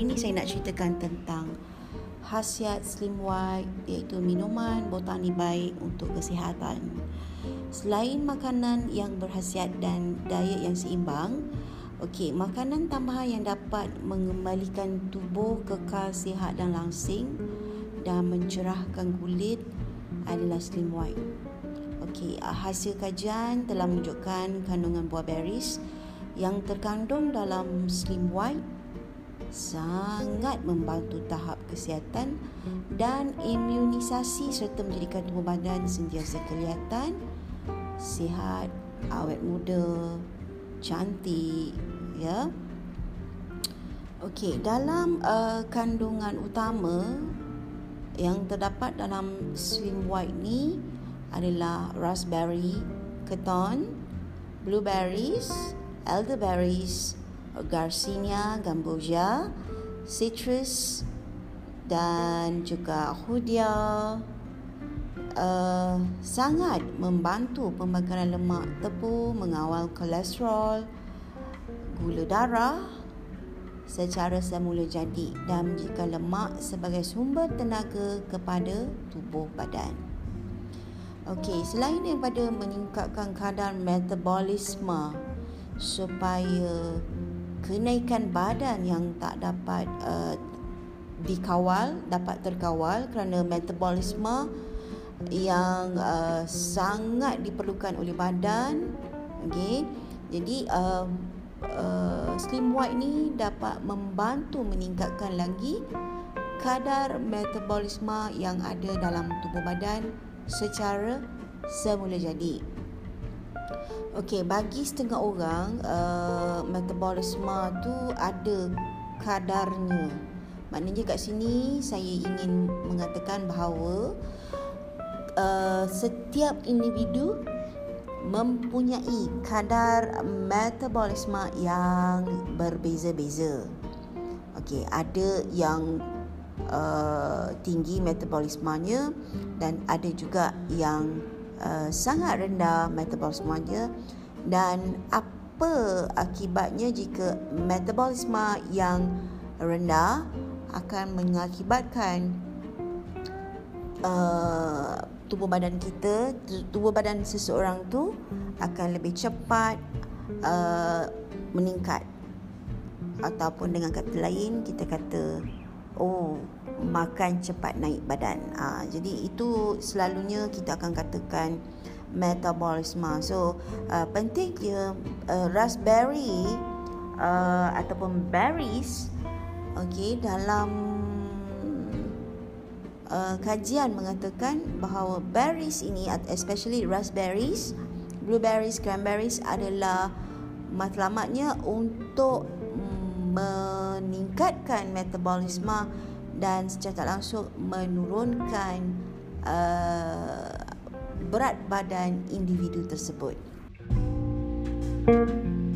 hari ini saya nak ceritakan tentang khasiat Slim White iaitu minuman botani baik untuk kesihatan. Selain makanan yang berhasiat dan diet yang seimbang, okey, makanan tambahan yang dapat mengembalikan tubuh kekal sihat dan langsing dan mencerahkan kulit adalah Slim White. Okey, hasil kajian telah menunjukkan kandungan buah berries yang terkandung dalam slim white sangat membantu tahap kesihatan dan imunisasi serta menjadikan tubuh badan sentiasa kelihatan sihat, awet muda, cantik, ya. Okey, dalam uh, kandungan utama yang terdapat dalam slim white ni adalah raspberry, keton, blueberries, elderberries, garcinia, gamboja, citrus dan juga hudia uh, sangat membantu pembakaran lemak tebu, mengawal kolesterol, gula darah secara semula jadi dan menjadikan lemak sebagai sumber tenaga kepada tubuh badan. Okey, selain daripada meningkatkan kadar metabolisme supaya kenaikan badan yang tak dapat uh, dikawal dapat terkawal kerana metabolisme yang uh, sangat diperlukan oleh badan okey? Jadi uh, uh, slim white ni dapat membantu meningkatkan lagi kadar metabolisme yang ada dalam tubuh badan secara semula jadi Okey, bagi setengah orang uh, metabolisme tu ada kadarnya. Maknanya kat sini saya ingin mengatakan bahawa uh, setiap individu mempunyai kadar metabolisme yang berbeza-beza. Okey, ada yang uh, tinggi metabolismenya dan ada juga yang Uh, sangat rendah metabolismenya dan apa akibatnya jika metabolisme yang rendah akan mengakibatkan uh, tubuh badan kita tubuh badan seseorang tu akan lebih cepat uh, meningkat. Ataupun dengan kata lain kita kata oh makan cepat naik badan. Ha, jadi itu selalunya kita akan katakan metabolisme. So uh, penting dia uh, raspberry uh, ataupun berries okay, dalam uh, kajian mengatakan bahawa berries ini especially raspberries, blueberries, cranberries adalah matlamatnya untuk meningkatkan metabolisme dan secara tak langsung menurunkan uh, berat badan individu tersebut. Thank you